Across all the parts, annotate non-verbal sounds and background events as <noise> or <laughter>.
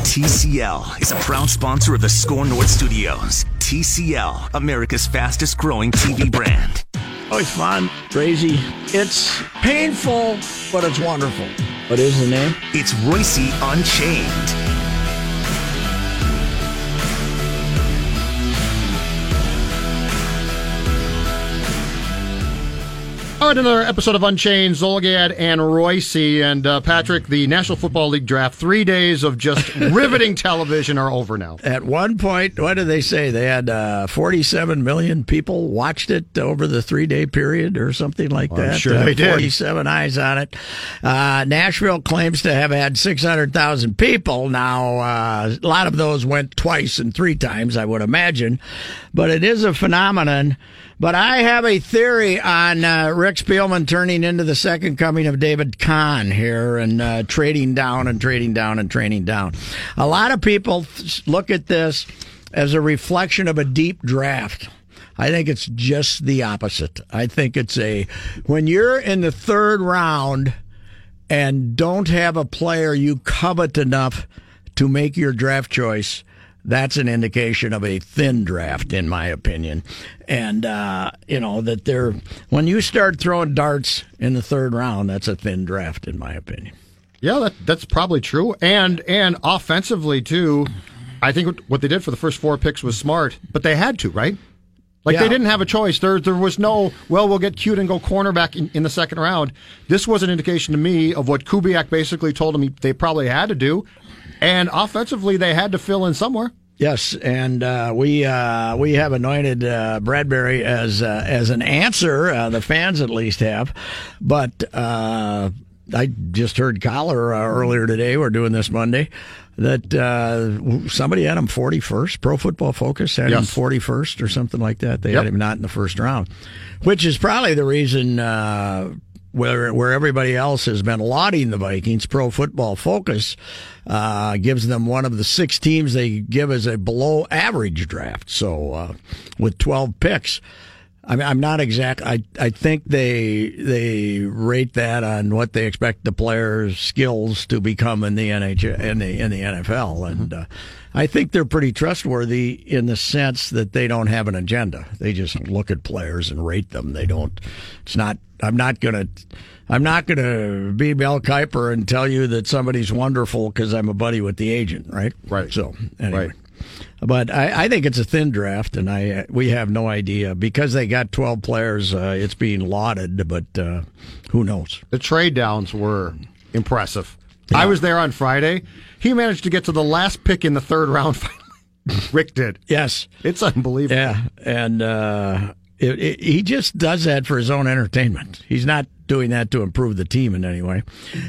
TCL is a proud sponsor of the Score North Studios. TCL, America's fastest growing TV brand. Oh, it's fun, crazy. It's painful, but it's wonderful. What is the name? It's Reusse Unchained. All right, another episode of Unchained, Zulgad and Reusse. And uh, Patrick, the National Football League draft, three days of just <laughs> riveting television are over now. At one point, what did they say? They had uh, 47 million people watched it over the three day period or something like I'm that. sure Uh, they did. 47 eyes on it. Uh, Nashville claims to have had 600,000 people. Now, uh, a lot of those went twice and three times, I would imagine. But it is a phenomenon. But I have a theory on uh, Rick Spielman turning into the second coming of David Kahn here and uh, trading down and trading down and trading down. A lot of people look at this as a reflection of a deep draft. I think it's just the opposite. I think it's a when you're in the third round and don't have a player you covet enough to make your draft choice, that's an indication of a thin draft, in my opinion. And, uh, you know, that they're, when you start throwing darts in the third round, that's a thin draft, in my opinion. Yeah, that, that's probably true. And and offensively too, I think what- they did for the first four picks was smart, but they had to, right? Like Yeah. they didn't have a choice. There there was no well, we'll get cute and go cornerback in, in the second round. This was an indication to me of what Kubiak basically told them they probably had to do. And offensively, they had to fill in somewhere. Yes, and uh, we uh, we have anointed uh, Bradbury as uh, as an answer. Uh, the fans at least have, but uh, I just heard Collar uh, earlier today. We're doing this Monday. That uh, somebody had him forty first. Pro Football Focus had him forty first or something like that. They Yep. had him not in the first round, which is probably the reason. Where where everybody else has been lauding the Vikings, Pro Football Focus uh, gives them one of the six teams they give as a below average draft. So uh, with twelve picks, I mean, I'm not exact. I I think they they rate that on what they expect the players' skills to become in the NHL in the in the NFL, and uh, I think they're pretty trustworthy in the sense that they don't have an agenda. They just look at players and rate them. They don't. It's not. I'm not gonna. I'm not gonna be Mel Kiper and tell you that somebody's wonderful because I'm a buddy with the agent, right? Right. So anyway. Right. But I, I think it's a thin draft, and I we have no idea because they got twelve players. Uh, it's being lauded, but uh, who knows? The trade downs were impressive. I was there on Friday. He managed to get to the last pick in the third round. <laughs> Finally, Rick did. Yes, It's unbelievable. yeah, and uh, it, it, he just does that for his own entertainment. He's not doing that to improve the team in any way.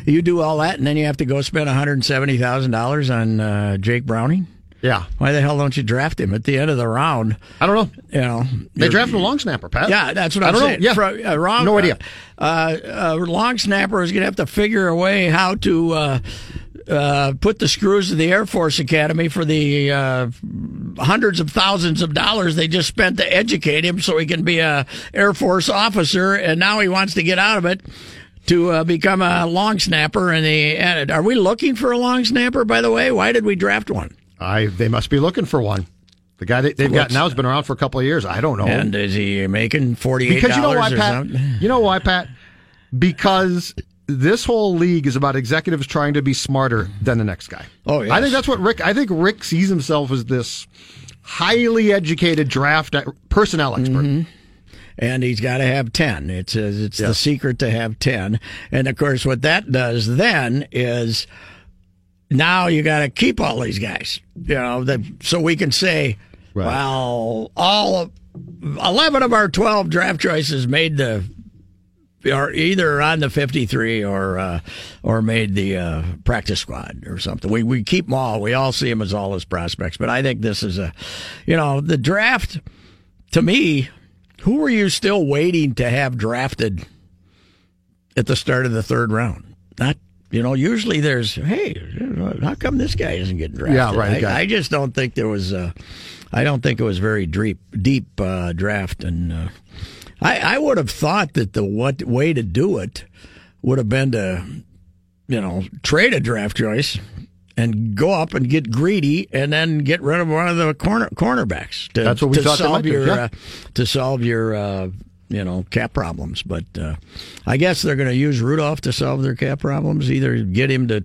You do all that, and then you have to go spend one hundred seventy thousand dollars on uh, Jake Browning. Yeah. Why the hell don't you draft him at the end of the round? I don't know. You know, They drafted a long snapper, Pat. Yeah, that's what I I'm don't saying. know. Yeah. Uh, wrong. No idea. Uh, uh, long snapper is going to have to figure a way how to uh, uh, put the screws of the Air Force Academy for the uh, hundreds of thousands of dollars they just spent to educate him so he can be a Air Force officer, and now he wants to get out of it. To uh, become a long snapper, and the are we looking for a long snapper? By the way, why did we draft one? I they must be looking for one. The guy that they've got now has been around for a couple of years. I don't know. And is he making forty eight because you know why, Pat? You know why, Pat? Because this whole league is about executives trying to be smarter than the next guy. Oh, yeah. I think that's what Rick. I think Rick sees himself as this highly educated draft personnel expert. Mm-hmm. and he's got to have 10 it's it's Yeah. the secret to have 10 and of course what that does then is now you got to keep all these guys you know that so we can say Right. well all of, 11 of our 12 draft choices made the are either on the 53 or uh, or made the uh, practice squad or something. We we keep them all. We all see them as all as prospects. But I think this is a, you know, the draft. To me, who are you still waiting to have drafted at the start of the third round? Not. You know, usually there's, hey, how come this guy isn't getting drafted? Yeah, right, I. I just don't think there was. Uh, I don't think it was very deep, deep uh, draft, and uh, I, I would have thought that the what way to do it would have been to, you know, trade a draft choice and go up and get greedy and then get rid of one of the corner cornerbacks. To, That's what we to thought solve your yeah. uh, to solve your uh, you know cap problems. But uh, I guess they're going to use Rudolph to solve their cap problems. Either get him to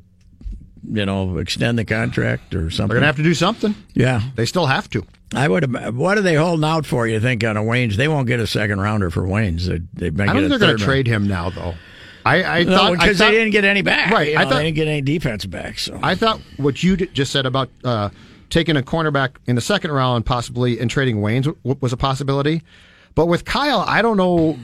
you know extend the contract or something. They're going to have to do something. yeah, They still have to. I would. have What are they holding out for? You think on a Waynes? They won't get a second rounder for Waynes. They, they I don't think they're going to trade him now, though. I, I round. thought because they didn't get any back. Right, You I thought- they didn't get any defense back. So I thought what you d- just said about uh, taking a cornerback in the second round, possibly, and trading Waynes w- was a possibility. But with Kyle, I don't know.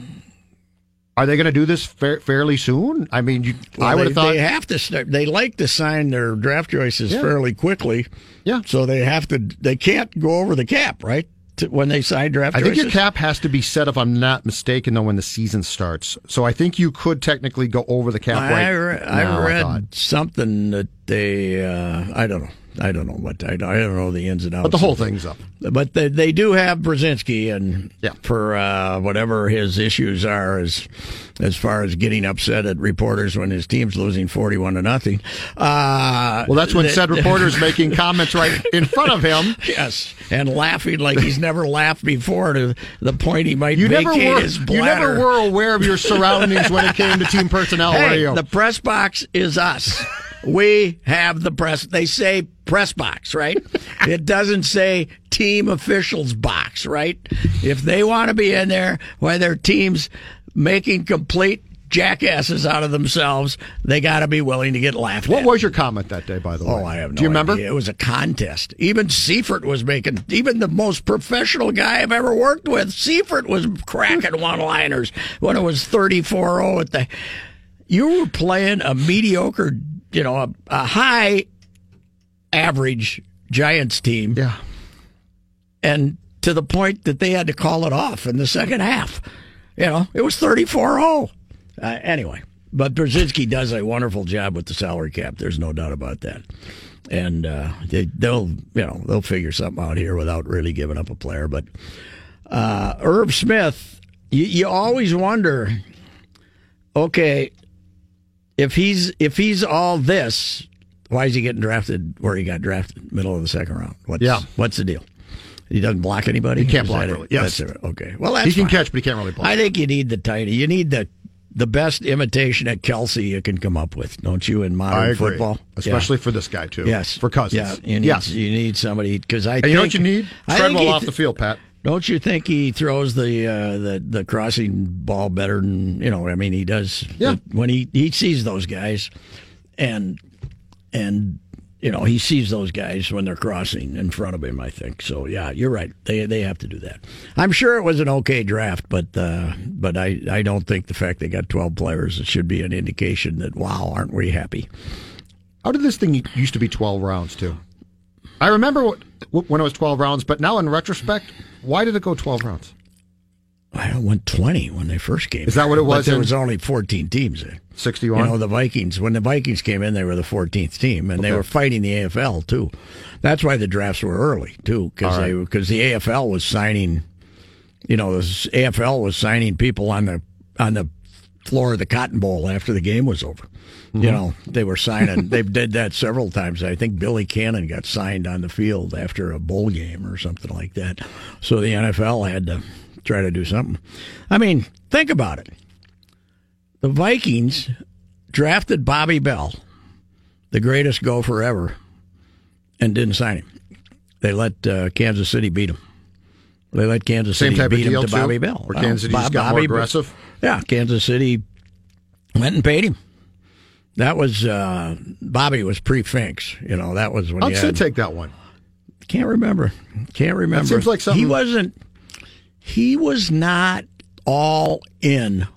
Are they going to do this fa- fairly soon? I mean, you, I would have thought. they have to start. They like to sign their draft choices Yeah. fairly quickly. Yeah. So they have to. They can't go over the cap, right? To, when they sign draft I think your cap has to be set, if I'm not mistaken, though, when the season starts. So I think you could technically go over the cap right I, re- now, I I read something that they. Uh, I don't know. I don't know what. I, I don't know the ins and outs. But the whole thing's up. But they, they do have Brzezinski, and Yeah. for uh, whatever his issues are, as as far as getting upset at reporters when his team's losing forty-one to nothing. Uh, Well, that's when that- said reporters making comments right in front of him. <laughs> Yes, and laughing like he's never laughed before to the point he might You never were you never were aware of your surroundings when it came to team personnel, Hey, the press box is us. we have the press. They say press box, right? <laughs> it doesn't say team officials box, right? If they want to be in there while their team's making complete jackasses out of themselves, they got to be willing to get laughed what at. was your comment that day, by the oh, way? Oh, I have no Do you remember? It was a contest. Even Seifert was making, even the most professional guy I've ever worked with, Seifert was cracking <laughs> one liners when it was 34 0 at the. You were playing a mediocre, you know, a, a high average Giants team, Yeah. and to the point that they had to call it off in the second half. You know, it was 34 0. Uh, anyway, but Brzezinski does a wonderful job with the salary cap. There's no doubt about that. And uh, they, they'll, you know, they'll figure something out here without really giving up a player. But uh, Irv Smith, you, you always wonder, okay, if he's if he's all this, why is he getting drafted where he got drafted, middle of the second round? What's, Yeah. What's the deal? He doesn't block anybody. He can't block really, yes. Okay. Well, that's He can fine. catch, but he can't really play. I think you need the tiny. You need the the best imitation at Kelce you can come up with, don't you? In modern football, Especially for this guy, too. Yes, For Cousins. Yeah, you need, yes. you need somebody because I. And you know what you need? Think Treadwell off the field, Pat. Don't you think he throws the uh, the the crossing ball better than you know? I mean, he does. Yeah. When he he sees those guys, and and you know he sees those guys when they're crossing in front of him. I think so. Yeah, you're right. They they have to do that. I'm sure it was an okay draft, but uh, but I I don't think the fact they got 12 players it should be an indication that wow, aren't we happy? How did this thing used to be 12 rounds, too? I remember what, when it was 12 rounds, but now in retrospect, why did it go 12 rounds? I went 20 when they first came. Is that what it But was there in- was only 14 teams 61? You know, the Vikings, when the Vikings came in, they were the 14th team, and they were fighting the AFL, too. That's why the drafts were early, too, because right. because the AFL was signing, you know, the AFL was signing people on the on the floor of the Cotton Bowl after the game was over. Mm-hmm. You know, they were signing. they did that several times. I think Billy Cannon got signed on the field after a bowl game or something like that. So the NFL had to try to do something. I mean, think about it. The Vikings drafted Bobby Bell, the greatest gopher ever, and didn't sign him. They let uh, Kansas City beat him. They let Kansas Same City beat him to too? Bobby Bell. Where Kansas City got more aggressive? Yeah, Kansas City went and paid him. That was uh, Bobby was pre Finks. You know that was when he had, take that one? can't remember. Can't remember. seems like something- he wasn't. He was not all in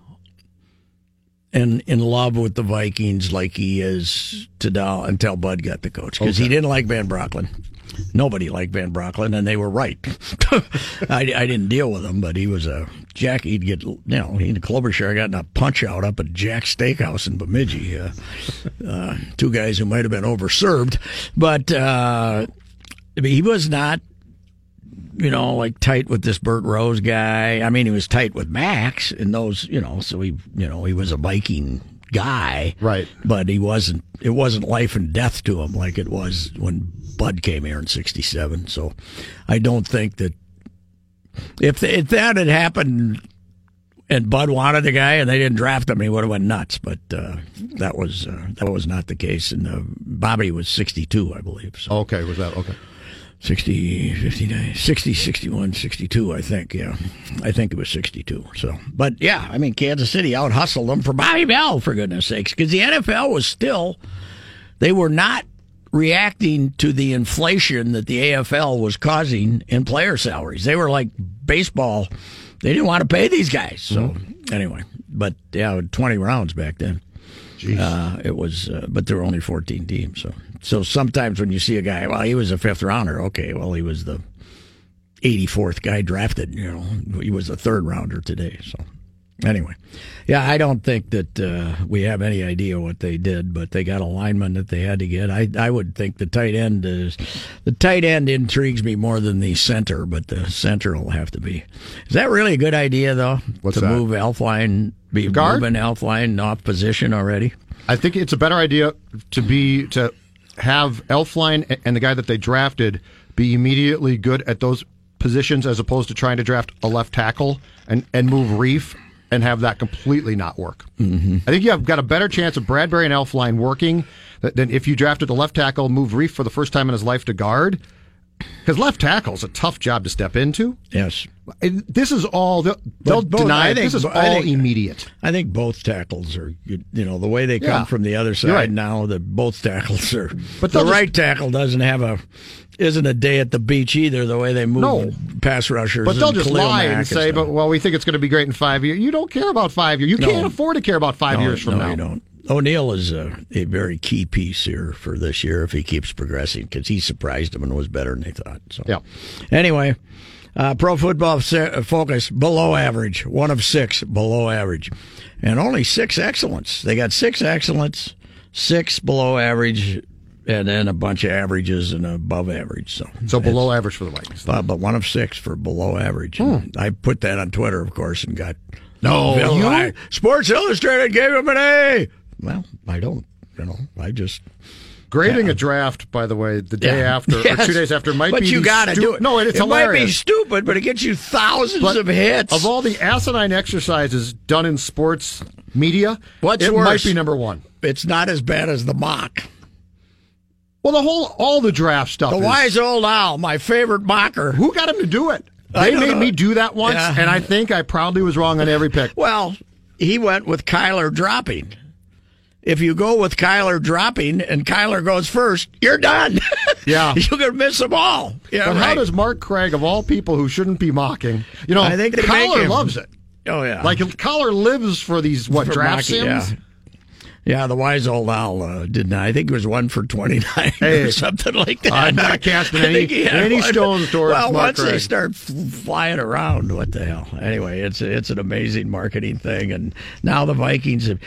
and in love with the Vikings like he is to now until Bud got the coach because he didn't like Van Brocklin. Nobody liked Van Brocklin, and they were right. <laughs> I, I didn't deal with him, but he was a Jack. He'd get you know he and Klobuchar got in a punch out up at Jack's Steakhouse in Bemidji. Uh, uh, two guys who might have been overserved, but uh, I mean, he was not you know, like tight with this Bert Rose guy. I mean, he was tight with Max and those, you know, so he, you know, he was a Viking guy. Right. But he wasn't, it wasn't life and death to him like it was when Bud came here in 67. So I don't think that if, if that had happened and Bud wanted the guy and they didn't draft him, he would have went nuts. But uh, that was uh, that was not the case. And uh, Bobby was 62, I believe. So. Okay, was that okay? 60, 59, 60, 61, 62, I think. Yeah. I think it was 62. So, but yeah, I mean, Kansas City out hustled them for Bobby Bell, for goodness sakes, because the NFL was still, they were not reacting to the inflation that the AFL was causing in player salaries. They were like baseball. They didn't want to pay these guys. So, anyway, but yeah, 20 rounds back then. Uh, it was, uh, but there were only 14 teams. So, so sometimes when you see a guy, well, he was a fifth rounder. Okay, well, he was the 84th guy drafted. You know, he was a third rounder today. So, anyway, yeah, I don't think that uh, we have any idea what they did, but they got a lineman that they had to get. I I would think the tight end is the tight end intrigues me more than the center, but the center will have to be. Is that really a good idea though? What's to that? move Elflein, be guard? moving Elflein off position already? I think it's a better idea to be to have Elflein and the guy that they drafted be immediately good at those positions as opposed to trying to draft a left tackle and, and move Reiff and have that completely not work. Mm-hmm. I think you have got a better chance of Bradbury and Elflein working than if you drafted the left tackle, move Reiff for the first time in his life to guard. Because left tackle is a tough job to step into. Yes. This is all they'll, they'll both- deny. I it. think- This is I all think- immediate. I think both tackles are, you know, the way they come Yeah. from the other side right. now. The both tackles are. But the just- right tackle doesn't have a, isn't a day at the beach either. The way they move No. pass rushers, But they'll and just Khalil lie Mack and say, stuff. "But well, we think it's going to be great in five years." You don't care about five years. You No. can't afford to care about five no, years from no, now. you don't. O'Neill is a, a very key piece here for this year if he keeps progressing because he surprised them and was better than they thought. So Yeah. Anyway, uh, Pro Football Se- uh, Focus below average, one of six below average, and only six excellence. They got six excellence, six below average, and then a bunch of averages and above average. So So below average for the Vikings. but, but one of six for below average. Hmm. And I put that on Twitter, of course, and got No, Bill? I- Sports Illustrated gave him an A. Well, I don't. You know, I just Grading a draft, by the way, the day Yeah. <laughs> after Yes. or two days after might but be. you got to stu- do it. No, it's it might be stupid, but it gets you thousands But of hits. Of all the asinine exercises done in sports media, What's it worse? might be number one. it's not as bad as the mock. Well, the whole all the draft stuff. The is- wise old owl, my favorite mocker. Who got him to do it? They made know. me do that once, Yeah. and I think I probably was wrong on every pick. Well, he went with Kyler dropping. If you go with Kyler dropping and Kyler goes first, you're done. <laughs> Yeah. you're gonna miss them all. Yeah, But how does Mark Craig, of all people who shouldn't be mocking, you know, I think they make Collar him- loves it. Oh yeah, Like Collar lives for these what For draft mocking, sims. Yeah. Yeah, the wise old owl uh, did not. I think it was one for twenty nine Hey, or something like that. I'm not casting any- think he had any stones towards Well, once they start flying around, what the hell? Anyway, it's it's an amazing marketing thing, and now the Vikings have.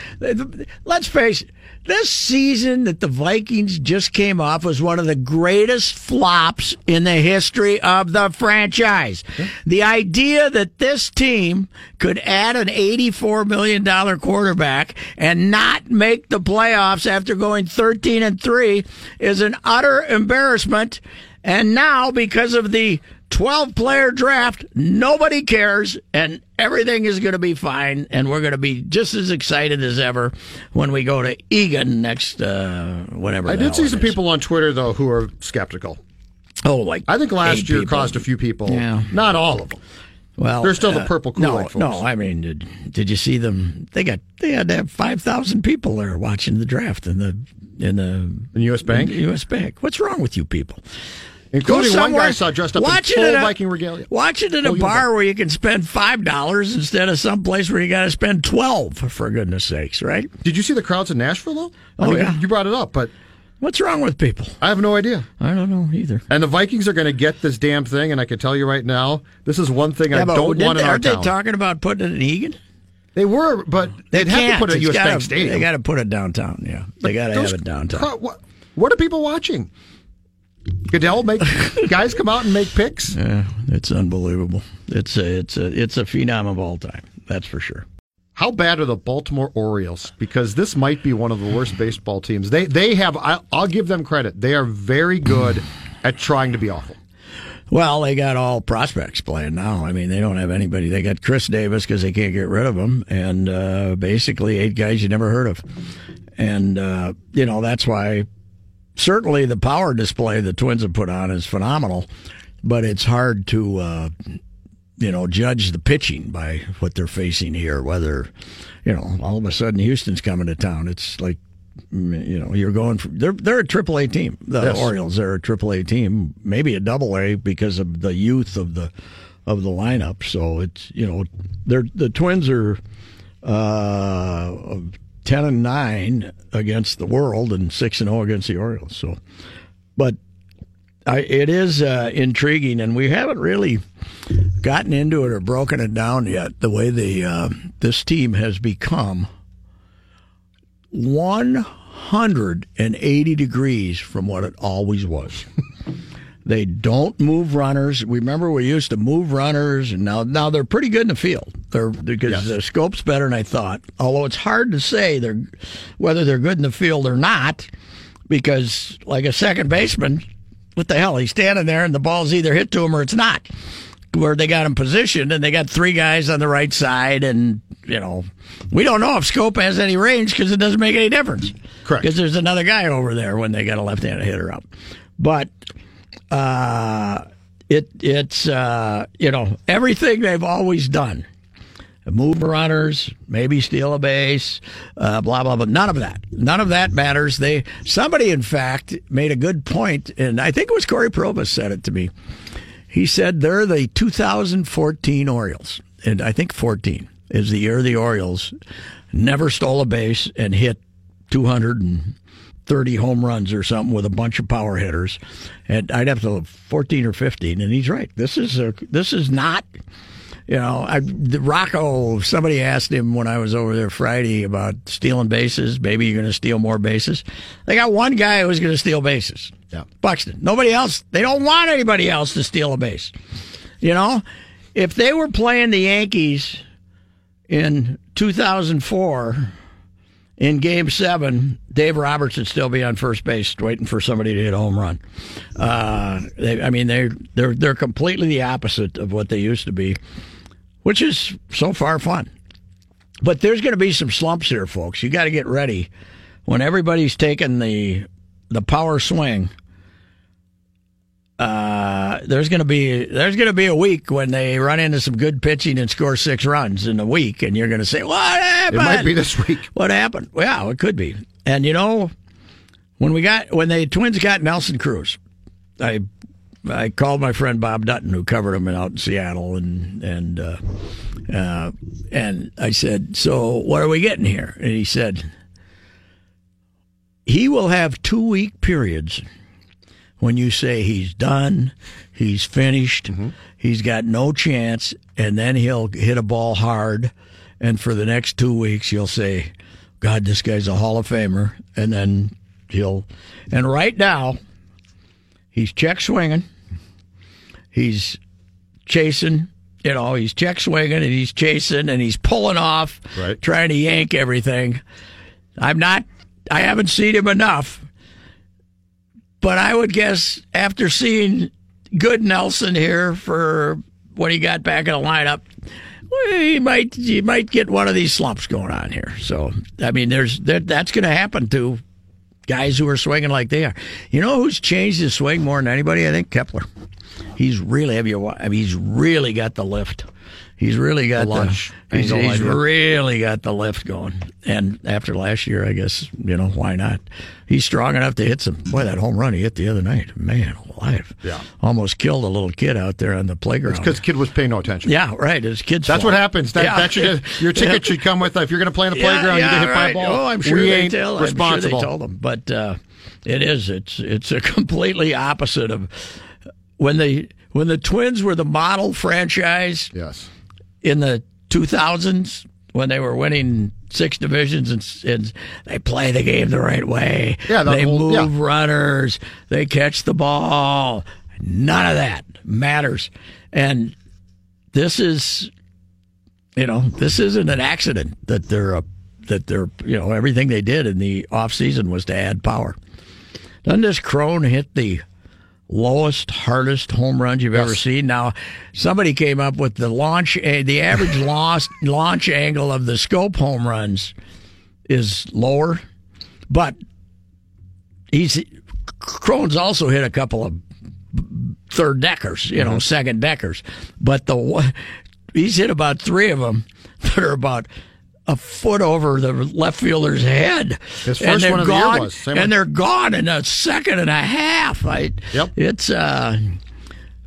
Let's face it. This season that the Vikings just came off was one of the greatest flops in the history of the franchise. The idea that this team could add an $84 million quarterback and not make the playoffs after going 13 and 3 is an utter embarrassment. And now, because of the 12 player draft, nobody cares, and everything is going to be fine, and we're going to be just as excited as ever when we go to Eagan next, uh, whatever. I did see some is. people on Twitter though who are skeptical. Oh, like I think last year people. caused a few people. Yeah. Not all of them. Well, They're still the uh, purple no, Kool-Aid folks. No, I mean, did, did you see them? They got they had to have five thousand people there watching the draft in the in the In US Bank? in U.S. Bank. What's wrong with you people? Including one guy I saw dressed up watch in full a- Viking regalia. Watch it at Oh, a bar where you can spend five dollars instead of some place where you got to spend twelve. For goodness sakes, right? Did you see the crowds in Nashville though? I Oh, mean, yeah. you- brought it up, but What's wrong with people? I have no idea. I don't know either. And the Vikings are going to get this damn thing, and I can tell you right now, this is one thing I don't want they- in our aren't town. they talking about putting it in Eagan? They were, but They they'd have to put it at It's US gotta- Bank Stadium. They got to put it downtown. Yeah, they got to have it downtown. what, what are people watching? Goodell make <laughs> guys come out and make picks. Yeah, it's unbelievable. It's a it's a it's a phenom of all time. That's for sure. How bad are the Baltimore Orioles? Because this might be one of the worst baseball teams. They they have. I, I'll give them credit. They are very good at trying to be awful. Well, they got all prospects playing now. I mean, they don't have anybody. They got Chris Davis because they can't get rid of him, and uh, basically eight guys you never heard of. And uh, you know that's why certainly the power display the Twins have put on is phenomenal, but it's hard to uh, you know judge the pitching by what they're facing here. Whether you know all of a sudden Houston's coming to town, it's like mm, you know you're going for they're they're a triple A team. The Yes. Orioles are a triple A team, maybe a double A because of the youth of the of the lineup. So it's you know they're the Twins are uh, ten and nine against the world and six and zero against the Orioles. So, but I, it is uh, intriguing, and we haven't really gotten into it or broken it down yet. The way the uh, this team has become one hundred and eighty degrees from what it always was. <laughs> They don't move runners. We remember, we used to move runners, and now now they're pretty good in the field. They're because Yes. the Schoop's better than I thought. Although it's hard to say they're whether they're good in the field or not, because like a second baseman, what the hell? He's standing there, and the ball's either hit to him or it's not. Where they got him positioned, and they got three guys on the right side, and you know, we don't know if Schoop has any range because it doesn't make any difference. Correct. Because there's another guy over there when they got a left-handed hitter up, but uh, it it's uh, you know everything they've always done. Move runners, maybe steal a base, uh, blah blah blah. None of that. None of that matters. They somebody, in fact, made a good point, and I think it was Cory Provus said it to me. He said they're the 2014 Orioles, and I think 14 is the year the Orioles never stole a base and hit 230 home runs or something with a bunch of power hitters. And I'd have to 14 or 15, and he's right. This is a, this is not. You know, I, the Rocco. Somebody asked him when I was over there Friday about stealing bases. Maybe you're going to steal more bases. They got one guy who's going to steal bases. Yeah. Buxton. Nobody else. They don't want anybody else to steal a base. You know, if they were playing the Yankees in 2004 in Game Seven, Dave Roberts would still be on first base, waiting for somebody to hit a home run. Uh, they, I mean, they're they're they're completely the opposite of what they used to be, which is so far fun. But there's going to be some slumps here, folks. You got to get ready when everybody's taking the the power swing. Uh, there's going to be there's going to be a week when they run into some good pitching and score six runs in a week, and you're going to say, "What happened?" It happened?" might be this week. What happened? Well, it could be. And you know, when we got when the Twins got Nelson Cruz, I I called my friend Bob Dutton who covered him out in Seattle, and and uh, uh, and I said, "So what are we getting here?" And he said, "He will have two week periods." When you say he's done, he's finished, mm-hmm. he's got no chance, and then he'll hit a ball hard, and for the next two weeks you'll say, God, this guy's a Hall of Famer. And then he'll, and right now, he's check swinging. He's chasing, you know, he's check swinging and he's chasing and he's pulling off, Right. trying to yank everything. I'm not, I haven't seen him enough but I would guess after seeing good Nelson here for what he got back in the lineup, well, he might he might get one of these slumps going on here. So I mean, there's that, that's going to happen to guys who are swinging like they are. You know who's changed his swing more than anybody? I think Kepler. He's really have you? I mean, he's really got the lift. He's really got The The, he's he's really got the lift going. And after last year, I guess you know why not? He's strong enough to hit some. Boy, that home run he hit the other night, man, alive! Yeah. almost killed a little kid out there on the playground. Because kid was paying no attention. yeah, right. His kid's. That's fault. what happens. That, Yeah. that should your <laughs> ticket should come with if you're going to play in the playground. yeah, you get hit by a ball. Oh, I'm sure we they ain't tell. responsible. I'm sure they told them, but uh, it is. It's it's a <laughs> completely opposite of when they when the Twins were the model franchise Yes. In the 2000s when they were winning six divisions and, and they play the game the right way. Yeah, the they whole- move yeah. runners. They catch the ball. None of that matters. And this is, you know, this isn't an accident that they're a, that they're you know everything they did in the off season was to add power. Doesn't this Cron hit the lowest, hardest home runs you've ever seen? Now, somebody came up with the launch, eh, the average launch launch angle of the Schoop home runs is lower, but he's Cron's also hit a couple of third deckers, you know, second deckers, but the he's hit about three of them that are about a foot over the left fielder's head. His And first they're one of the year gone, was, same and one. they're gone in a second and a half. I, Yep. It's uh,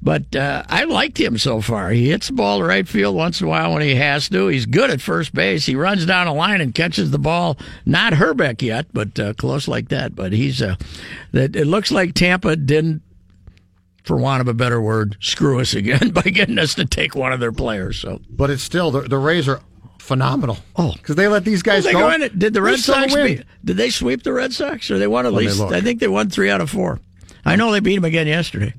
but uh, I liked him so far. He hits the ball to right field once in a while when he has to. He's good at first base. He runs down a line and catches the ball. Not Hrbek yet, but uh, close like that. But he's uh, that. It looks like Tampa didn't, for want of a better word, screw us again <laughs> by getting us to take one of their players. So But it's still the, the Rays are phenomenal. Oh. because they let these guys they go. go in it. Did the They Red still Sox win. beat? Did they sweep the Red Sox, or they won at least? I think they won three out of four. I know they beat them again yesterday.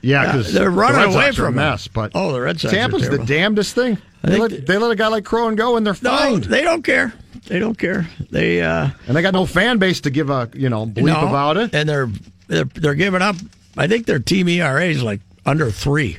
Yeah, because they're running the away Sox a from mess. But Oh, the Red Sox Tampa's the damnedest thing. They let, th- they let a guy like Cron go, and they're No, fine. they don't care. They don't care. They uh, and they got no fan base to give a you know bleep no, about it. and they're they're they're giving up. I think their team ERA is like under three,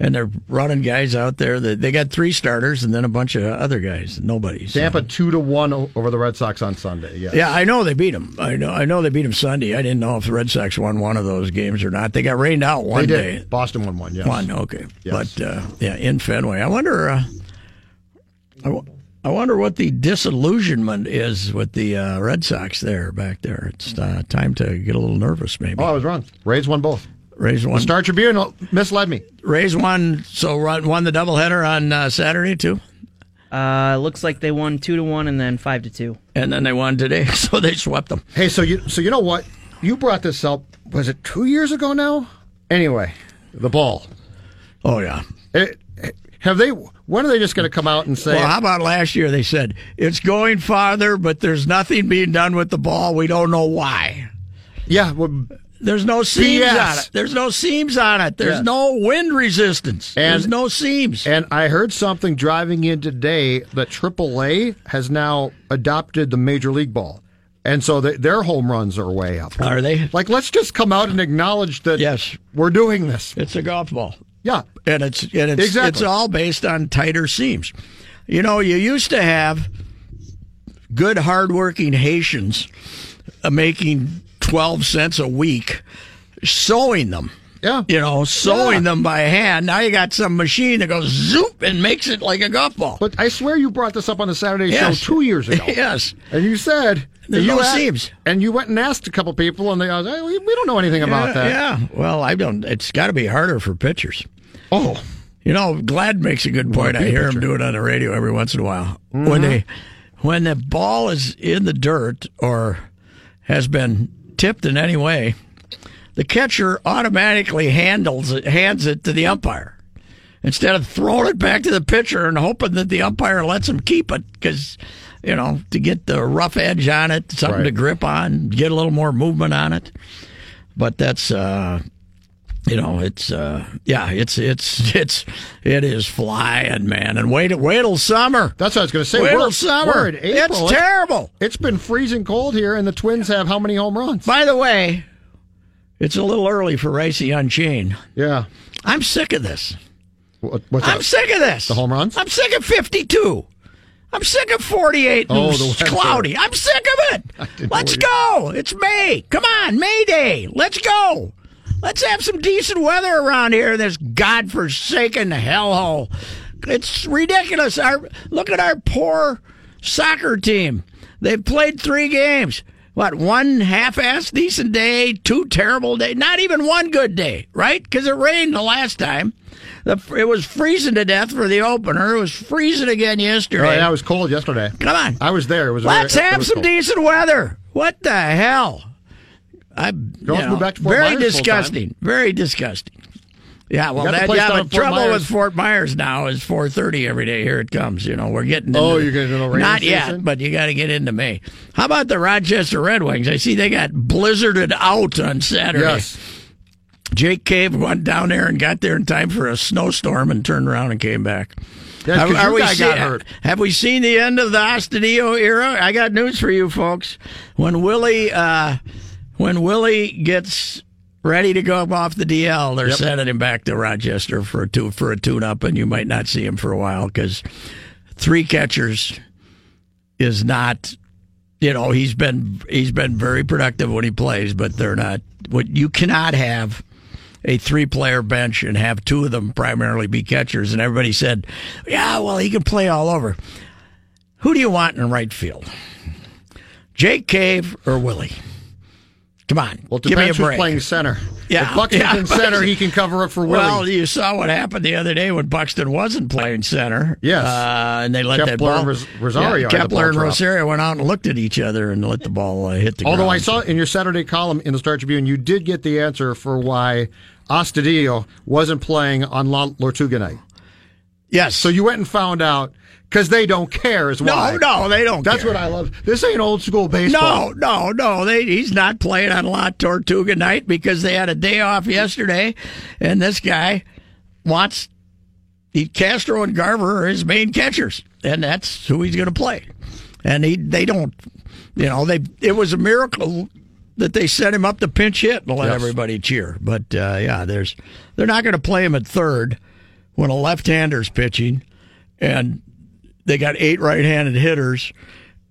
and they're running guys out there. That they got three starters and then a bunch of other guys. Nobody. So- Tampa two to one over the Red Sox on Sunday. Yeah, Yeah, I know they beat them. I know. I know they beat them Sunday. I didn't know if the Red Sox won one of those games or not. They got rained out one day. Boston won one. Yes. One, okay, Yes. but uh, yeah, in Fenway. I wonder. Uh, I, w- I wonder what the disillusionment is with the uh, Red Sox there back there. It's uh, time to get a little nervous, maybe. Oh, I was wrong. Rays won both. Rays The one. Star Tribune misled me. Rays one. So run, won the doubleheader on uh, Saturday too, Uh, looks like they won two to one and then five to two. and then they won today. <laughs> So they swept them. Hey, so you so you know what? You brought this up. Was it two years ago now? Anyway, the ball. Oh yeah. It, have they? When are they just going to come out and say? Well, how about last year? They said it's going farther, but there's nothing being done with the ball. We don't know why. yeah, well, There's no seams BS. on it. There's no seams on it. There's Yeah. no wind resistance. And- There's no seams. And I heard something driving in today that AAA has now adopted the major league ball, and so the, their home runs are way up. Are they? Like, let's just come out and acknowledge that Yes. we're doing this. It's a golf ball. Yeah, and it's and it's Exactly. it's all based on tighter seams. You know, you used to have good, hardworking Haitians uh, making twelve cents a week sewing them. yeah. You know, sewing Yeah. them by hand. Now you got some machine that goes zoop and makes it like a golf ball. But I swear you brought this up on the Saturday Yes. show two years ago. <laughs> yes. And you said There's you no seams. and you went and asked a couple people, and they was, hey, we don't know anything about that. Yeah. Well, I don't. It's got to be harder for pitchers. Oh, You know, Glad makes a good point. I hear him do it on the radio every once in a while. Mm-hmm. When they, when the ball is in the dirt or has been tipped in any way, the catcher automatically handles it, hands it to the umpire instead of throwing it back to the pitcher and hoping that the umpire lets him keep it because. You know, to get the rough edge on it, something Right. to grip on, get a little more movement on it. But that's uh, you know, it's uh, yeah, it's it's <laughs> it's it is flying, man. And wait, wait till summer. that's what I was going to say. Wait till summer. we're April. It's terrible. It's been freezing cold here, and the Twins have how many home runs? By the way, It's a little early for Reusse Unchained. Yeah. I'm sick of this. What, what's I'm that? sick of this. The home runs? I'm sick of 52. I'm sick of 48 and Oh, the s- weather. cloudy. I'm sick of it. <laughs> Let's go. It's May. Come on, May Day. Let's go. Let's have some decent weather around here in this godforsaken hellhole. It's ridiculous. Our look at our poor soccer team. They've played three games. What one half-ass decent day, two terrible days, not even one good day, right? Because it rained the last time. The, it was freezing to death for the opener. It was freezing again Oh, yesterday. yeah, it was cold yesterday. Come on. I was there. It was. Let's very, have some cold. decent weather. What the hell? I Girls move back to Fort very Myers disgusting. Very disgusting. Yeah, well, the that, yeah, but trouble Myers. with Fort Myers now is 4:30 every day. Here it comes. You know, we're getting. Oh, you're getting into the Not yet, season? but you got to get into May. How about the Rochester Red Wings? I see they got blizzarded out on Saturday. Yes. Jake Cave went down there and got there in time for a snowstorm and turned around and came back. Yes, guy got hurt. Have we seen the end of the Astudillo era? I got news for you folks. When Willie, uh, when Willie gets ready to go off the DL, they're Yep. sending him back to Rochester for a tu- for a tune up, and you might not see him for a while because three catchers is not. You know he's been he's been very productive when he plays, but they're not. What you cannot have a three player bench and have two of them primarily be catchers. And everybody said, yeah, well, he can play all over. Who do you want in right field? Jake Cave or Willie? Come on. Well, give me a break. playing center. Yeah, If Buxton's yeah, in center, he can cover up for Willie. Well, you saw what happened the other day when Buxton wasn't playing center. Yes. uh, and they let that ball. and Ros- Rosario Yeah, Kepler and. Rosario went out and looked at each other and let the ball uh, hit the ground. Although ground. I saw in your Saturday column in the Star Tribune, you did get the answer for why Astudillo wasn't playing on La Tortuga night. yes. So you went and found out because they don't care as well. no, no, they don't. That's care. what I love. This ain't old school baseball. No, no, no. They, he's not playing on La Tortuga night because they had a day off yesterday, and this guy wants he, Castro and Garver are his main catchers, and that's who he's going to play. And he, they don't, you know, they. It was a miracle that they set him up to pinch hit and let Yes. everybody cheer. But uh, yeah, there's they're not going to play him at third when a left-hander's pitching, and they got eight right-handed hitters,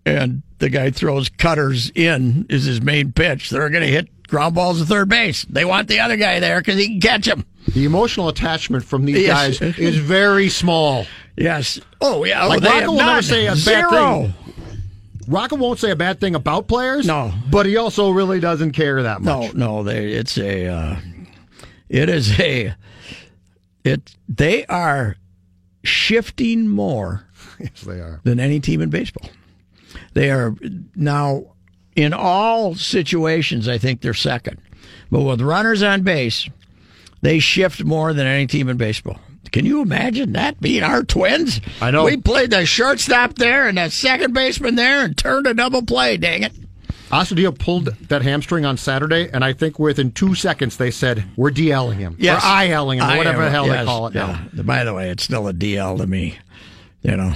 and the guy throws cutters in is his main pitch. They're going to hit ground balls to third base. They want the other guy there because he can catch him. The emotional attachment from these Yes. guys is very small. Yes. Oh yeah. Oh, Like, they Rocco will never say a Zero. bad thing. Rocco won't say a bad thing about players. No. But he also really doesn't care that much. No, no. They. It's a. Uh, it is a. It. They are shifting more <laughs> Yes, they are. than any team in baseball. They are now in all situations. I think they're second, but with runners on base, they shift more than any team in baseball. Can you imagine that being our twins? I know. We played the shortstop there and the second baseman there and turned a double play. Dang it! Astudillo pulled that hamstring on Saturday, and I think within two seconds they said, We're DLing him. Yes. Or ILing him, or whatever the hell they call it now. By the way, it's still a DL to me. You know.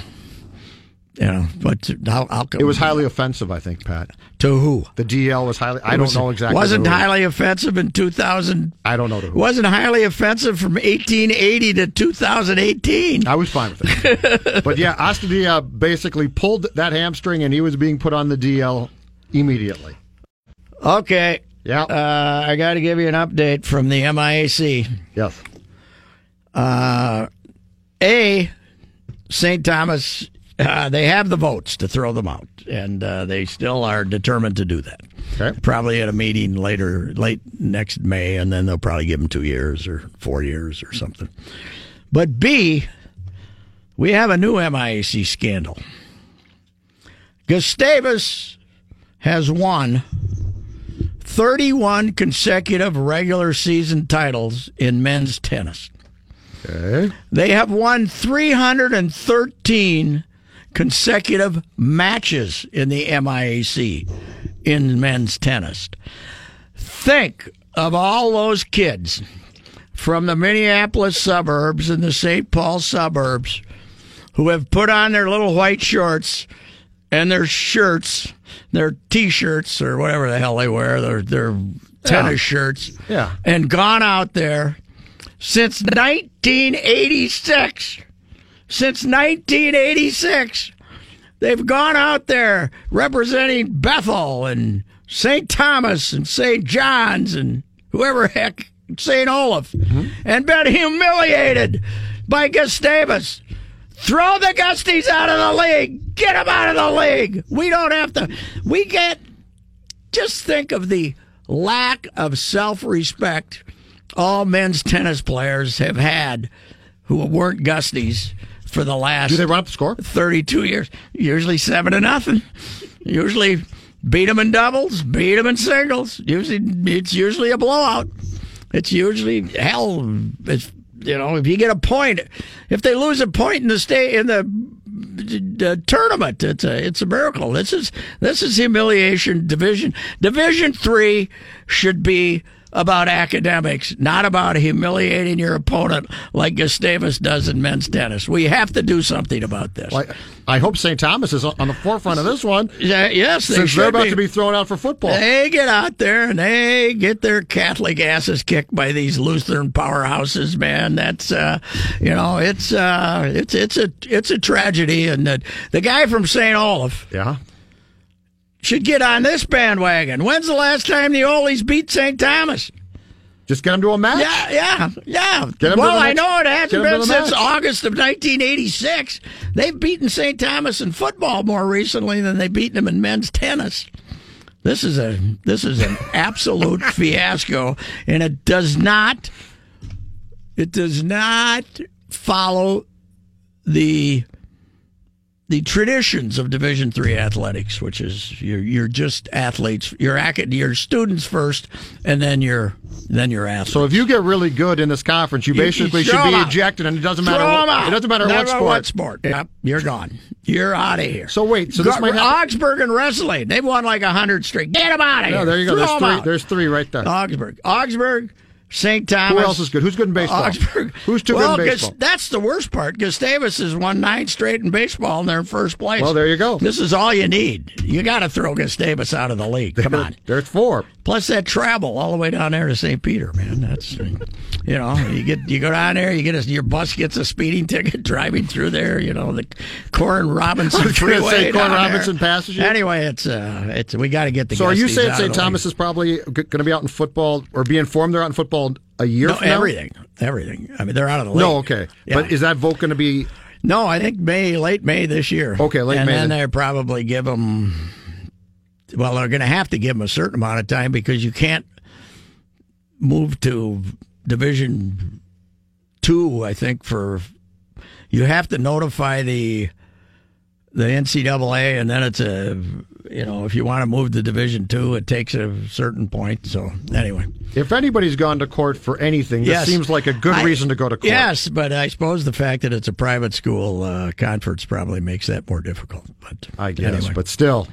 You know, but I'll, I'll It was highly offensive, I think, Pat. to who? The DL was highly. I It don't know exactly. Wasn't highly offensive in 2000. I don't know to who. Wasn't highly offensive from 1880 to 2018. I was fine with it. <laughs> but yeah, Astudillo basically pulled that hamstring, and he was being put on the DL immediately. Okay. Yeah. Uh, I got to give you an update from the MIAC. yes. A, St. Thomas, uh, they have the votes to throw them out, and uh, they still are determined to do that. Okay. Probably at a meeting later, late next May, and then they'll probably give them two years or four years or something. But B, we have a new MIAC scandal. Gustavus has won 31 consecutive regular season titles in men's tennis. Okay. They have won 313 consecutive matches in the MIAC in men's tennis. Think of all those kids from the Minneapolis suburbs and the St. Paul suburbs who have put on their little white shorts and their shirts, their t-shirts or whatever the hell they wear, their their tennis shirts Yeah. and gone out there since 1986. Since 1986, they've gone out there representing Bethel and St. Thomas and St. John's and whoever heck, St. Olaf, mm-hmm. and been humiliated by Gustavus. Throw the Gusties out of the league. Get them out of the league. We don't have to. We get. Just think of the lack of self respect all men's tennis players have had who weren't Gusties for the last Do they run up the score? 32 years. Usually seven to nothing. Usually beat them in doubles, beat them in singles. Usually it's usually a blowout. It's usually hell. It's, you know, if you get a point, if they lose a point in the state in the, the tournament, it's a it's a miracle. This is this is humiliation. Division Division three should be about academics, not about humiliating your opponent like Gustavus does in men's tennis. We have to do something about this. Like, I hope St. Thomas is on the forefront of this one Yeah, yes, they since they're about be. to be thrown out for football. They get out there and they get their Catholic asses kicked by these Lutheran powerhouses, man. That's uh, you know, it's uh, it's it's a it's a tragedy, and the the guy from St. Olaf Yeah. Should get on this bandwagon. When's the last time the Oles beat St. Thomas? Just get them to a match. Yeah, yeah, yeah. Get 'em to well, I know it hasn't been since match. August of 1986. They've beaten St. Thomas in football more recently than they've beaten them in men's tennis. This is a this is an <laughs> absolute fiasco, and it does not it does not follow the the traditions of Division Three athletics, which is you're you're just athletes, you're acad- you're students first, and then you're then you're athletes. So if you get really good in this conference, you You- you basically throw should be out. ejected, and it doesn't Throw What, it doesn't matter what sport. What sport? Yep, you're gone. You're out of here. So wait, so this might happen- Augsburg and wrestling. They've won like a hundred straight. Get them out of here. Yeah, there you go. There's three. There's three right there. Augsburg, Augsburg, St. Thomas. Who else is good? Who's good in baseball? Augsburg. Who's too well, good in baseball? That's the worst part. Gustavus has won nine straight in baseball, and they're in first place. Well, there you go. This is all you need. You got to throw Gustavus out of the league. Come on. There's four. Plus that travel all the way down there to St. Peter, man. That's you know, you get you go down there, you get a, your bus gets a speeding ticket <laughs> driving through there. You know the Corin Robinson <laughs> I was gonna freeway. say Corin there. Robinson passes you? Anyway, it's uh, it's we got to get the. So are you saying St. Thomas league. is probably going to be out in football or be informed they're out in football a year No, from now? everything, everything. I mean, they're out of the league. No, okay. Yeah. But is that vote going to be? No, I think May, late May this year. Okay, late and May then then. they probably give them. Well, they're going to have to give them a certain amount of time because you can't move to Division Two. I think for you have to notify the the NCAA, and then it's a you know if you want to move to Division Two, it takes a certain point. So anyway. If anybody's gone to court for anything, this Yes. seems like a good I- reason to go to court. Yes, but I suppose the fact that it's a private school uh, conference probably makes that more difficult. But I guess, anyway. but still.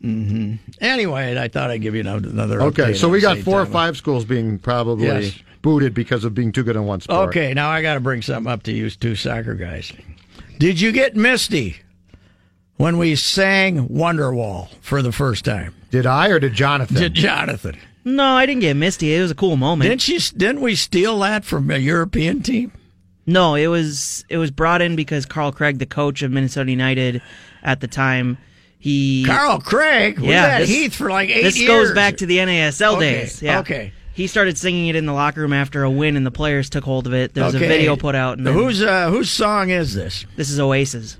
Hmm. anyway, I thought I'd give you another. another Okay, so we got four or five schools being probably Yes. booted because of being too good in one sport. Okay, now I got to bring something up to you two soccer guys. Did you get misty when we sang Wonderwall for the first time? Did I or did Jonathan? Did Jonathan? No, I didn't get misty. It was a cool moment. Didn't you? Didn't we steal that from a European team? No, it was it was brought in because Carl Craig, the coach of Minnesota United at the time, he Carl Craig. We Yeah, had this- Heath for like eight this years. goes back to the NASL Okay, days. Yeah. okay. He started singing it in the locker room after a win, and the players took hold of it. There was a video put out. And then, whose uh, whose song is this? this is Oasis.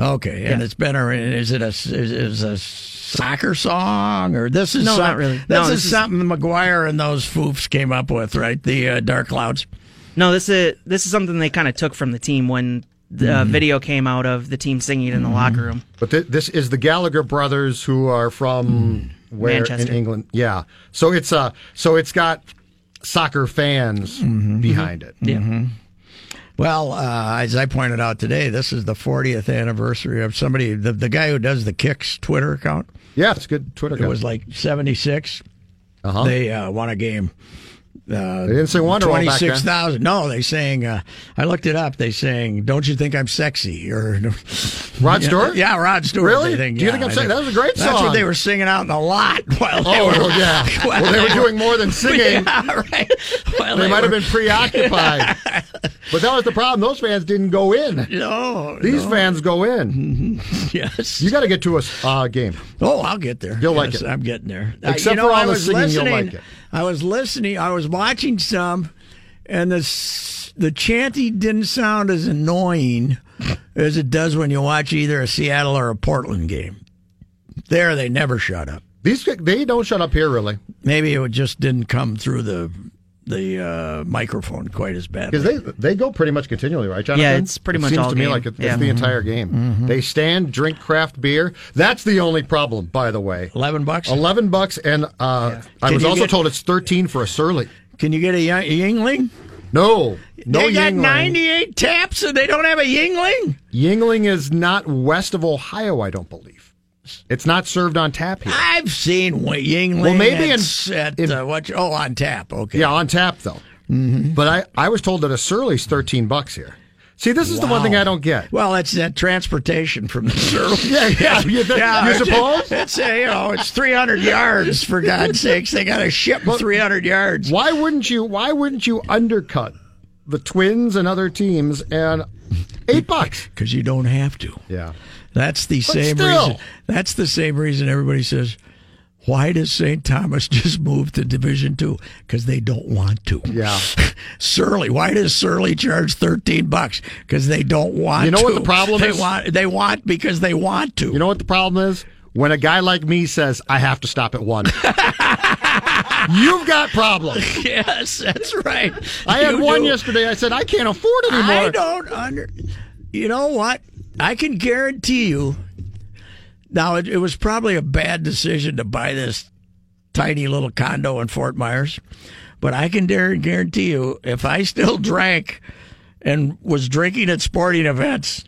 Okay, and Yeah. it's been a is it a is, is a soccer song or this is No, some- not really. This No, is this is- something McGuire and those foofs came up with, right? The uh, Dark Clouds. No, this is this is something they kind of took from the team when the uh, Mm-hmm. video came out of the team singing it in the locker room. But th- this is the Gallagher brothers who are from where Manchester. in England? Yeah. So it's uh so it's got soccer fans Mm-hmm. behind it. Yeah. Well, uh, as I pointed out today, this is the 40th anniversary of somebody, the, the guy who does the Kicks Twitter account. Yeah, it's good Twitter. It was like 76. uh-huh. They uh, won a game Uh, They didn't say Wonderwall. Twenty six thousand. No, they saying. Uh, I looked it up. They saying, "Don't you think I'm sexy?" Or <laughs> Rod Stewart? Yeah, Rod Stewart. Really? think, Do you yeah, think I'm sexy? That was a great That's song. what they were singing out in the lot. <laughs> While they Oh, were, yeah. <laughs> Well, they were doing more than singing. Yeah, right. While They might have been preoccupied. but that was the problem. Those fans didn't go in. No, These no. fans go in. Yes. You got to get to a uh, game. Oh, I'll get there. You'll like it. I'm getting there. Uh, Except you know, for all I the singing, you'll like it. I was listening. I was watching some, and the the chanty didn't sound as annoying as it does when you watch either a Seattle or a Portland game. There, they never shut up. These they don't shut up here really Maybe it just didn't come through the the uh, microphone quite as bad because they they go pretty much continually, right, Jonathan? Yeah, it's pretty It much seems all to me like it- it's Yeah. the entire game. They stand, drink craft beer. That's the only problem, by the way. Eleven bucks. Eleven bucks, and uh, I was also get- told it's thirteen for a surly. Can you get a Yuengling? No, no they got Yuengling. 98 taps and they don't have a Yuengling? Yuengling is not west of Ohio, I don't believe. It's not served on tap here. I've seen Yuengling. Well, maybe in- at in- uh, what? Oh, on tap. Okay. Yeah, on tap though. Mm-hmm. But I, I was told that a surly's thirteen bucks here. See, this is the one thing I don't get. Well, it's that transportation from the Surly. <laughs> Yeah, yeah. <laughs> You, you suppose? <laughs> It's uh, you know it's 300 yards for God's sakes. They got to ship 300 yards. Why wouldn't you? Why wouldn't you undercut the Twins and other teams and eight bucks? Because you don't have to. Yeah. That's the But same still. reason. That's the same reason everybody says, "Why does St. Thomas <laughs> just move to Division Two? Because they don't want to." Yeah. <laughs> Surly. Why does Surly charge thirteen bucks? Because they don't want. To. You know to. what the problem they is? Want, they want because they want to. You know what the problem is? When a guy like me says I have to stop at one, <laughs> you've got problems. yes, that's right. I had You one do. yesterday. I said I can't afford anymore. I don't under. You know what? I can guarantee you. Now it, it was probably a bad decision to buy this tiny little condo in Fort Myers, but I can dare guarantee you, if I still drank and was drinking at sporting events,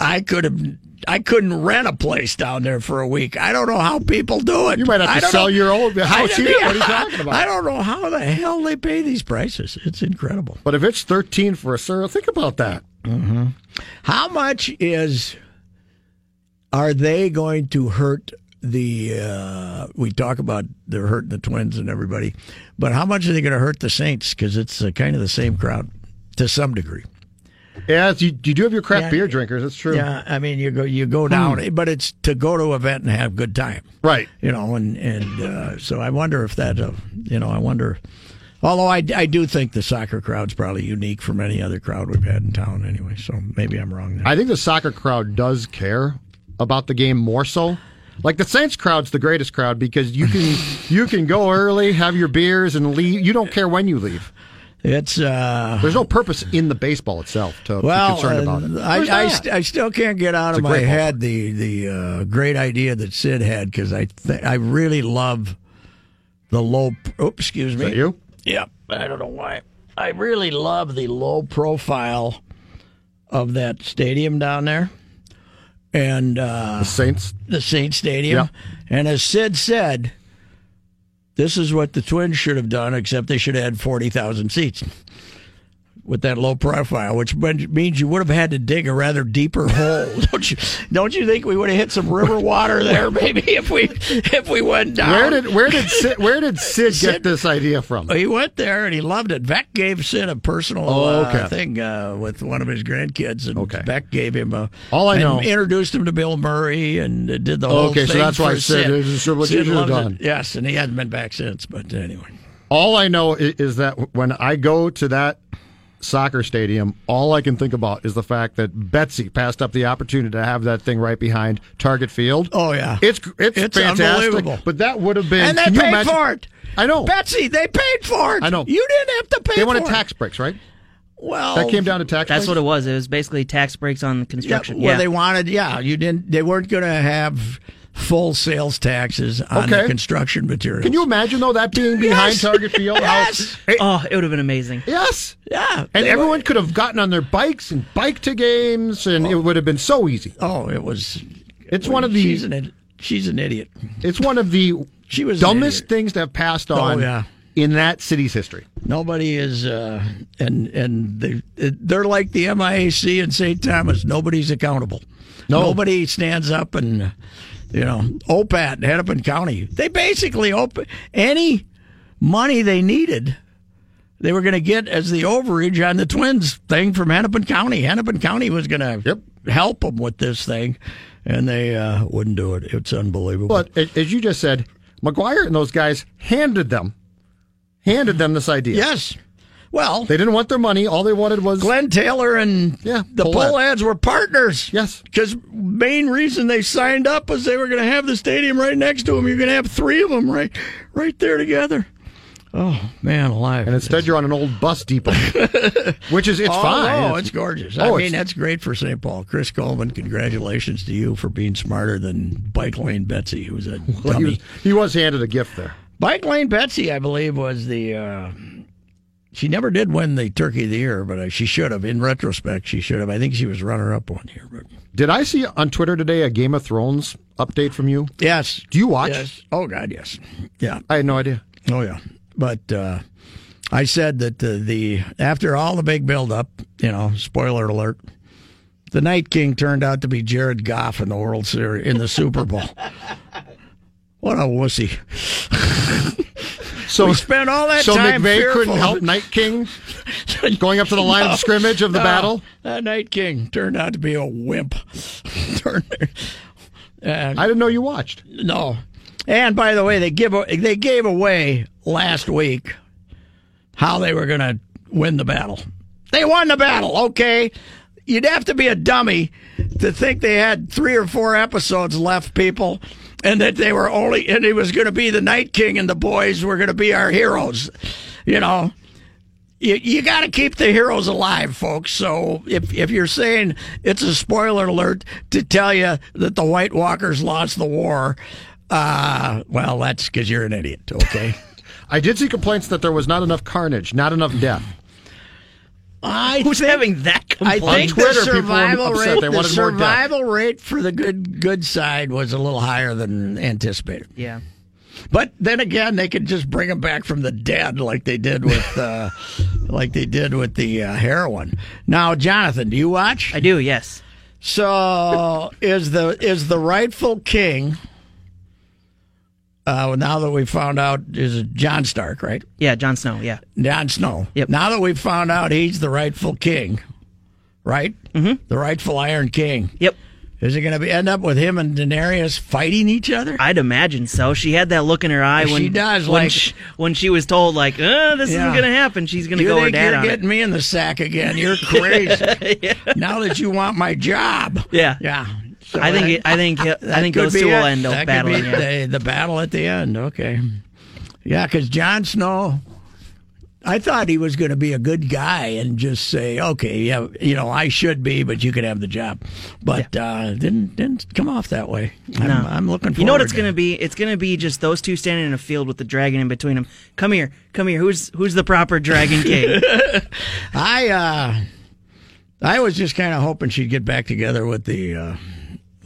I could have. I couldn't rent a place down there for a week. I don't know how people do it. You might have I to don't sell know- your old house here. What are you talking about? <laughs> I don't know how the hell they pay these prices. It's incredible. But if it's thirteen for a surly, think about that. How much is are they going to hurt the? Uh, we talk about they're hurting the Twins and everybody, but how much are they going to hurt the Saints? Because it's uh, kind of the same crowd to some degree. Yeah, you, you do have your craft Yeah. beer drinkers. That's true. Yeah, I mean you go you go down, but it's to go to an event and have good time, Right. you know. And and uh, so I wonder if that, uh, you know, I wonder. Although I, I do think the soccer crowd's probably unique from any other crowd we've had in town anyway, so maybe I'm wrong there. I think the soccer crowd does care about the game more so. Like the Saints crowd's the greatest crowd because you can you can go early, have your beers, and leave. You don't care when you leave. It's uh, There's no purpose in the baseball itself to Well, be concerned about it. uh, I, I, st- I still can't get out It's of my great head the the uh, great idea that Sid had because I th- I really love the low. Oops, excuse me. that you? Yeah, I don't know why. I really love the low profile of that stadium down there, and uh, the Saints. the Saint Stadium. And as Sid said, this is what the Twins should have done, except they should had 40,000 seats with that low profile, which means you would have had to dig a rather deeper hole. <laughs> Don't you? Don't you think we would have hit some river water there, maybe if we if we went down? Where did where did Sid, where did Sid, <laughs> Sid- get this idea from? he went there and he loved it. Beck gave Sid a personal Oh, uh, thing uh, with one of his grandkids, and Okay. Beck gave him a. All I know- introduced him to Bill Murray and uh, did the whole Okay, thing. so that's why Sid is what Sid should have loves done. it. Yes, and he hasn't been back since. But anyway, All I know is that when I go to that soccer stadium, all I can think about is the fact that Betsy passed up the opportunity to have that thing right behind Target Field. Oh, yeah. it's it's, It's fantastic. unbelievable. But that would have been. and they paid imagine- for it. I know. Betsy, they paid for it. I know. You didn't have to pay. For it. They for wanted it. tax breaks, right? Well, That came down to tax. That's breaks? what it was. It was basically tax breaks on Yeah, construction. well, Yeah. they wanted. Yeah, you didn't. They weren't going to have full sales taxes on the construction materials. Can you imagine though that being behind Yes. Target Field? <laughs> Yes. How, oh, it would have been amazing. yes. Yeah, And everyone were- could have gotten on their bikes and biked to games, and it would have been so easy. Oh, it was. It's one of the She's an. She's an idiot. it's one of the <laughs> She was an dumbest things to have passed on Oh yeah. in that city's history. Nobody is, uh, and and they they're like the MIAC in St. Thomas. Nobody's accountable. No. Nobody stands up and you know Opat Hennepin County. They basically open any money they needed. They were going to get as the overage on the Twins thing from Hennepin County. Hennepin County was going to Yep. help them with this thing, and they uh, wouldn't do it. It's unbelievable. But as you just said, McGuire and those guys handed them, handed them this idea. yes, well, They didn't want their money. All they wanted was Glenn Taylor and Yeah, the Pohlad. Pohlads were partners. Yes. Because main reason they signed up was they were going to have the stadium right next to them. You're going to have three of them right, right there together. Oh man, alive! and instead you're on an old bus depot, <laughs> which is it's oh, fine. Oh, it's gorgeous. Oh, I mean, it's- that's great for St. Paul. Chris Coleman, congratulations to you for being smarter than Bike Lane Betsy, who's a Well, <laughs> he, was, he was handed a gift there. Bike Lane Betsy, I believe, was the. Uh, she never did win the Turkey of the Year, but uh, she should have. In retrospect, she should have. I think she was runner up one year. But Did I see on Twitter today a Game of Thrones update from you? yes, Do you watch? yes. Oh God, yes. Yeah. I had no idea. Oh yeah. But uh, I said that the, the after all the big build up, you know, spoiler alert, the Night King turned out to be Jared Goff in the World Series in the Super Bowl. <laughs> What a wussy! <laughs> So We spent all that so time McVay fearful. couldn't help Night King going up to the <laughs> line of scrimmage of the No, battle. That Night King turned out to be a wimp. <laughs> And I didn't know you watched. No. And by the way, they give they gave away last week how they were going to win the battle. They won the battle. Okay, you'd have to be a dummy to think they had three or four episodes left, people, and that they were only and it was going to be the Night King and the boys were going to be our heroes. You know. You, you got to keep the heroes alive, folks. So if if you're saying it's a spoiler alert to tell you that the White Walkers lost the war, uh, well, that's because you're an idiot. Okay. <laughs> I did see complaints that there was not enough carnage, not enough death. I Who's think- having that I complaint? think Twitter, the survival upset. rate, the wanted more death. survival rate for the good good side was a little higher than anticipated. yeah. But then again, they could just bring them back from the dead, like they did with, uh, <laughs> like they did with the uh, heroin. Now, Jonathan, do you watch? I do, yes. So is the is the rightful king? Uh, now that we found out is John Stark, right? Yeah, Jon Snow, yeah. Jon Snow. Yep. Now that we've found out he's the rightful king, right? Mm-hmm. The rightful Iron King. Yep. Is it going to be end up with him and Daenerys fighting each other? I'd imagine so. She had that look in her eye when She does, when like- she, when she was told like, uh, "This Yeah. isn't going to happen." She's going to go her dad you're getting it. me in the sack again? You're <laughs> crazy. Now that you want my job. Yeah. Yeah. So I think that- it, I think I think could those two will it. end That up could battling. be yeah. the, the battle at the end. Okay. Yeah, because Jon Snow, I thought he was going to be a good guy and just say, okay, yeah, you know, I should be, but you can have the job. But uh, didn't didn't come off that way. I'm, No. I'm looking forward. You know what it's to going to be? It's going to be just those two standing in a field with the dragon in between them. Come here, come here. Who's who's the proper dragon king? <laughs> I uh, I was just kind of hoping she'd get back together with the uh,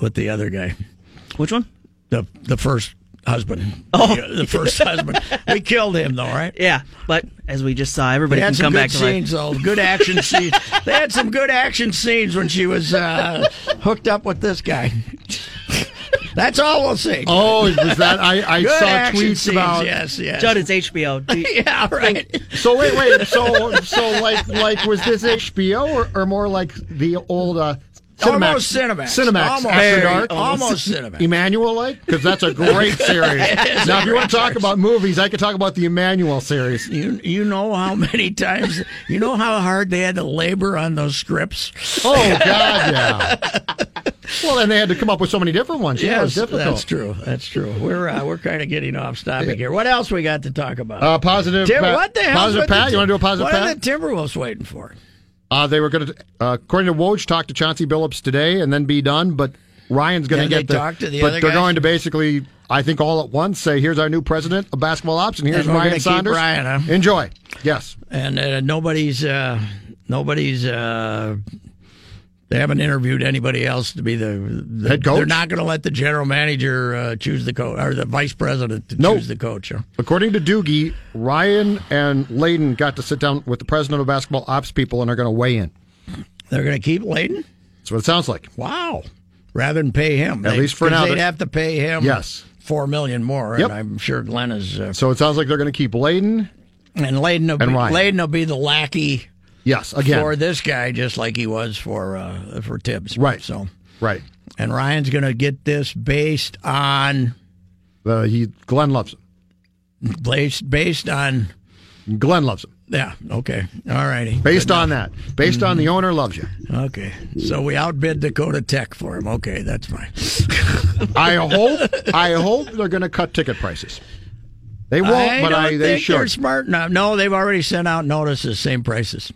with the other guy, Which one? the the first husband. Oh, the, the first <laughs> husband. We killed him though, right? Yeah, but as we just saw, They everybody had can some come good back to life. scenes, though. Good action <laughs> scenes. They had some good action scenes when she was uh, hooked up with this guy. That's all we'll see. Oh, was that? I, I good saw tweets scenes. about. Yes, yes. Judd, it's HBO. Do- <laughs> yeah, right. So wait, wait. So so like like was this HBO or, or more like the old uh, Cinemax? Almost Cinemax. Cinemax Almost, After Dark. Almost Cinemax. Emmanuelle like because that's a great <laughs> series. now, if you want to talk about movies, I could talk about the Emmanuelle series. You you know how many times you know how hard they had to labor on those scripts. Oh God, yeah. Well, and they had to come up with so many different ones. Yeah, difficult. that's true. That's true. We're uh, we're kind of getting off topic here. What else we got to talk about? Uh, positive. Tim, Pat, what the hell? Positive Pat. You want to do a positive what Pat? are the Timberwolves waiting for? Uh, they were going to, uh, according to Woj, talk to Chauncey Billups today and then be done. But Ryan's going to get they the. talk to the but other they're guys? going to basically, I think, all at once say, "Here's our new president of basketball ops, and here's And we're Ryan gonna keep Saunders. Ryan, huh? Enjoy." Yes. and uh, nobody's uh, nobody's uh, They haven't interviewed anybody else to be the, the Head coach? They're not going to let the general manager uh, choose the coach or the vice president to Nope. choose the coach. huh? According to Doogie, Ryan and Layden got to sit down with the president of basketball ops people and are going to weigh in. They're going to keep Layden. That's what it sounds like. Wow. Rather than pay him, At They- least for now, they'd have to pay him. Yes. four million more. Yep. And I'm sure Glenn is. Uh, So it sounds like they're going to keep Layden. and Layden will, And be, Ryan. Layden will be the lackey Yes, again. for this guy, just like he was for uh, for Thibs. Right. So, right. and Ryan's going to get this based on Uh, he Glenn loves him. based based on Glenn loves him. yeah. Okay. All righty. Based on that. Based on the owner loves you. Okay. So we outbid Dakota Tech for him. Okay, that's fine. <laughs> I <laughs> hope I hope they're going to cut ticket prices. They won't, I but I, think they they're smart enough. No, they've already sent out notices, same prices,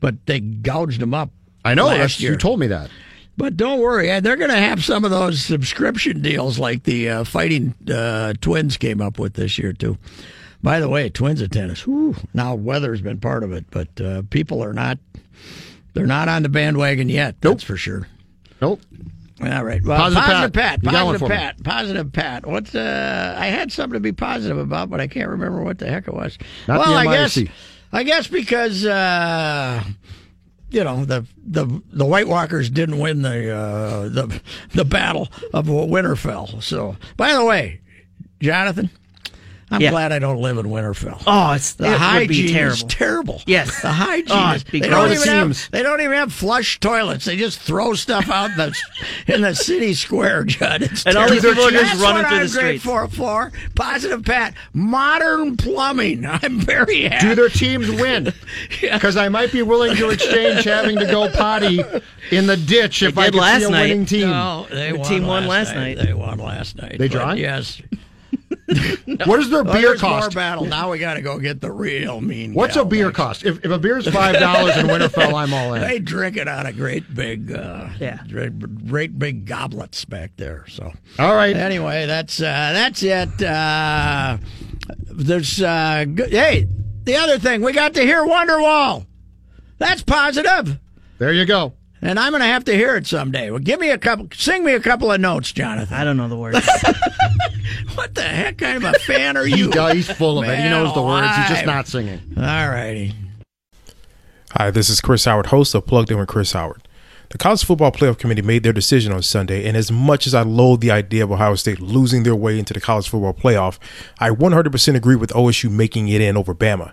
but they gouged them up. I know. last year. you told me that. But don't worry, eh, they're going to have some of those subscription deals like the uh, Fighting uh, Twins came up with this year too. By the way, Twins of tennis. Whew, now weather's been part of it, but uh, people are not. They're not on the bandwagon yet. That's for sure. Nope. All right. Well, Positive positive, Pat. Pat. You got one Positive. Pat. Positive Pat. What's uh? I had something to be positive about, but I can't remember what the heck it was. Not well, I guess. I guess because uh, you know the the the White Walkers didn't win the uh, the the battle of Winterfell. So, by the way, Jonathan, I'm Yeah. glad I don't live in Winterfell. Oh, it's The it hygiene would be terrible. is terrible. Yes. the hygiene. Oh, is, they don't even have. They don't even have flush toilets. They just throw stuff out in the <laughs> in the city square, Judd. It's And all these people are just That's running what through I'm the great streets. For for positive Pat, modern plumbing. <laughs> I'm very happy. Do their teams win? <laughs> Because I might be willing to exchange having to go potty in the ditch if I could last see a night. winning team. No, they The won team won last last night. They won last night. They But drawing? Yes. What does their Well, beer there's more cost? battle. Now we got to go get the real mean. What's gal a beer next. cost? If, if a beer is five dollars in Winterfell, I'm all in. <laughs> They drink it out of great big, uh, Yeah. great, great big goblets back there. So All right. anyway, that's uh, that's it. Uh, there's uh, good, hey, the other thing we got to hear Wonderwall. That's positive, There you go. And I'm going to have to hear it someday. Well, give me a couple, sing me a couple of notes, Jonathan. I don't know the words. <laughs> What the heck kind of a fan are He you? <laughs> does, he's full of it. He knows the words. He's just not singing. All righty. Hi, this is Chris Howard, host of Plugged In with Chris Howard. The College Football Playoff Committee made their decision on Sunday, and as much as I loathe the idea of Ohio State losing their way into the College Football Playoff, I 100% agree with OSU making it in over Bama.